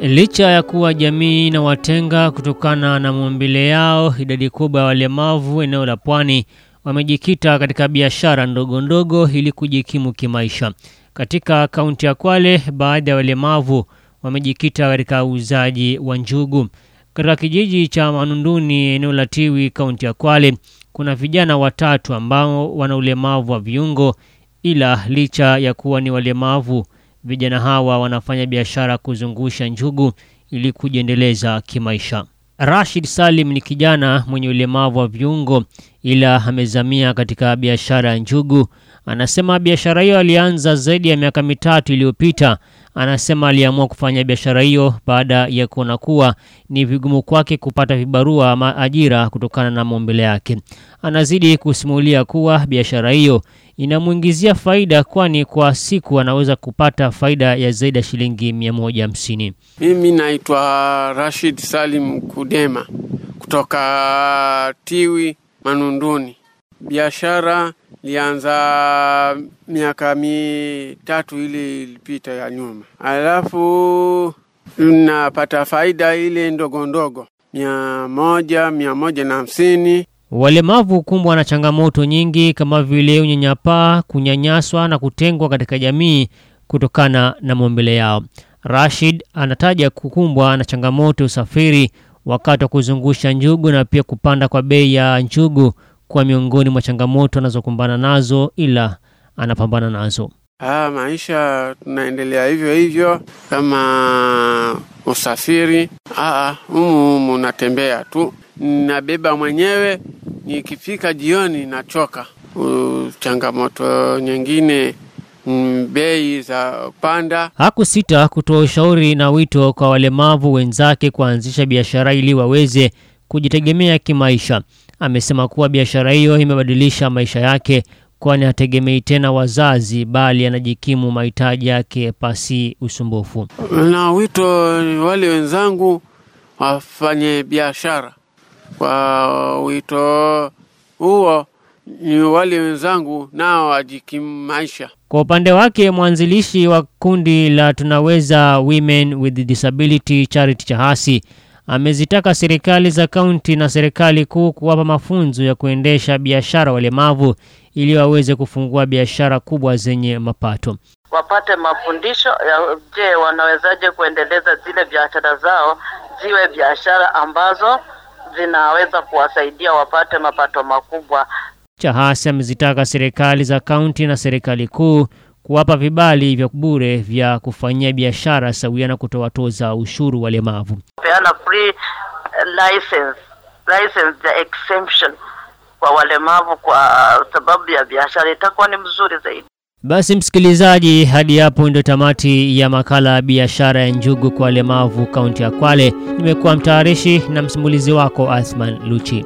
Licha ya kuwa jamii inawatenga kutokana na maumbile yao, idadi kubwa ya walemavu eneo la Pwani wamejikita katika biashara ndogo ndogo ili kujikimu kimaisha. Katika kaunti ya Kwale, baadhi ya walemavu wamejikita katika uuzaji wa njugu. Katika kijiji cha Manunduni, eneo la Tiwi, kaunti ya Kwale, kuna vijana watatu ambao wana ulemavu wa viungo, ila licha ya kuwa ni walemavu vijana hawa wanafanya biashara kuzungusha njugu ili kujiendeleza kimaisha. Rashid Salim ni kijana mwenye ulemavu wa viungo ila amezamia katika biashara ya njugu. Anasema biashara hiyo alianza zaidi ya miaka mitatu iliyopita. Anasema aliamua kufanya biashara hiyo baada ya kuona kuwa ni vigumu kwake kupata vibarua ama ajira kutokana na maumbile yake. Anazidi kusimulia kuwa biashara hiyo inamwingizia faida, kwani kwa siku anaweza kupata faida ya zaidi ya shilingi 150. Mimi naitwa Rashid Salim Kudema kutoka Tiwi Manunduni. Biashara lianza miaka mitatu ile ilipita ya nyuma, alafu napata faida ile ndogo ndogo, mia moja mia moja na hamsini. Walemavu hukumbwa na changamoto nyingi kama vile unyanyapaa, kunyanyaswa na kutengwa katika jamii kutokana na maumbile yao. Rashid anataja kukumbwa na changamoto ya usafiri wakati wa kuzungusha njugu na pia kupanda kwa bei ya njugu kwa miongoni mwa changamoto anazokumbana nazo, ila anapambana nazo. Ah, maisha tunaendelea hivyo hivyo, kama usafiri. Ah, humu humu natembea tu, nabeba mwenyewe, nikifika jioni nachoka. Uh, changamoto nyingine mm, bei za panda. Hakusita kutoa ushauri na wito kwa walemavu wenzake kuanzisha biashara ili waweze kujitegemea kimaisha. Amesema kuwa biashara hiyo imebadilisha maisha yake, kwani hategemei tena wazazi, bali anajikimu mahitaji yake pasi usumbufu. Na wito wale wenzangu wafanye biashara. Kwa wito huo ni wale wenzangu nao wajikimu maisha. Kwa upande wake mwanzilishi wa kundi la Tunaweza Women with Disability Charity Chahasi amezitaka serikali za kaunti na serikali kuu kuwapa mafunzo ya kuendesha biashara walemavu ili waweze kufungua biashara kubwa zenye mapato. wapate mafundisho ya je, wanawezaje kuendeleza zile biashara zao ziwe biashara ambazo zinaweza kuwasaidia wapate mapato makubwa. Chahasi amezitaka serikali za kaunti na serikali kuu kuwapa vibali vya bure vya kufanyia biashara sawia na kutowatoza ushuru walemavu. Peana free eh, license license the exemption kwa walemavu kwa sababu ya biashara, itakuwa ni mzuri zaidi. Basi msikilizaji, hadi hapo ndio tamati ya makala ya biashara ya njugu kwa walemavu kaunti ya Kwale. Nimekuwa mtayarishi na msimulizi wako Athman Luchi.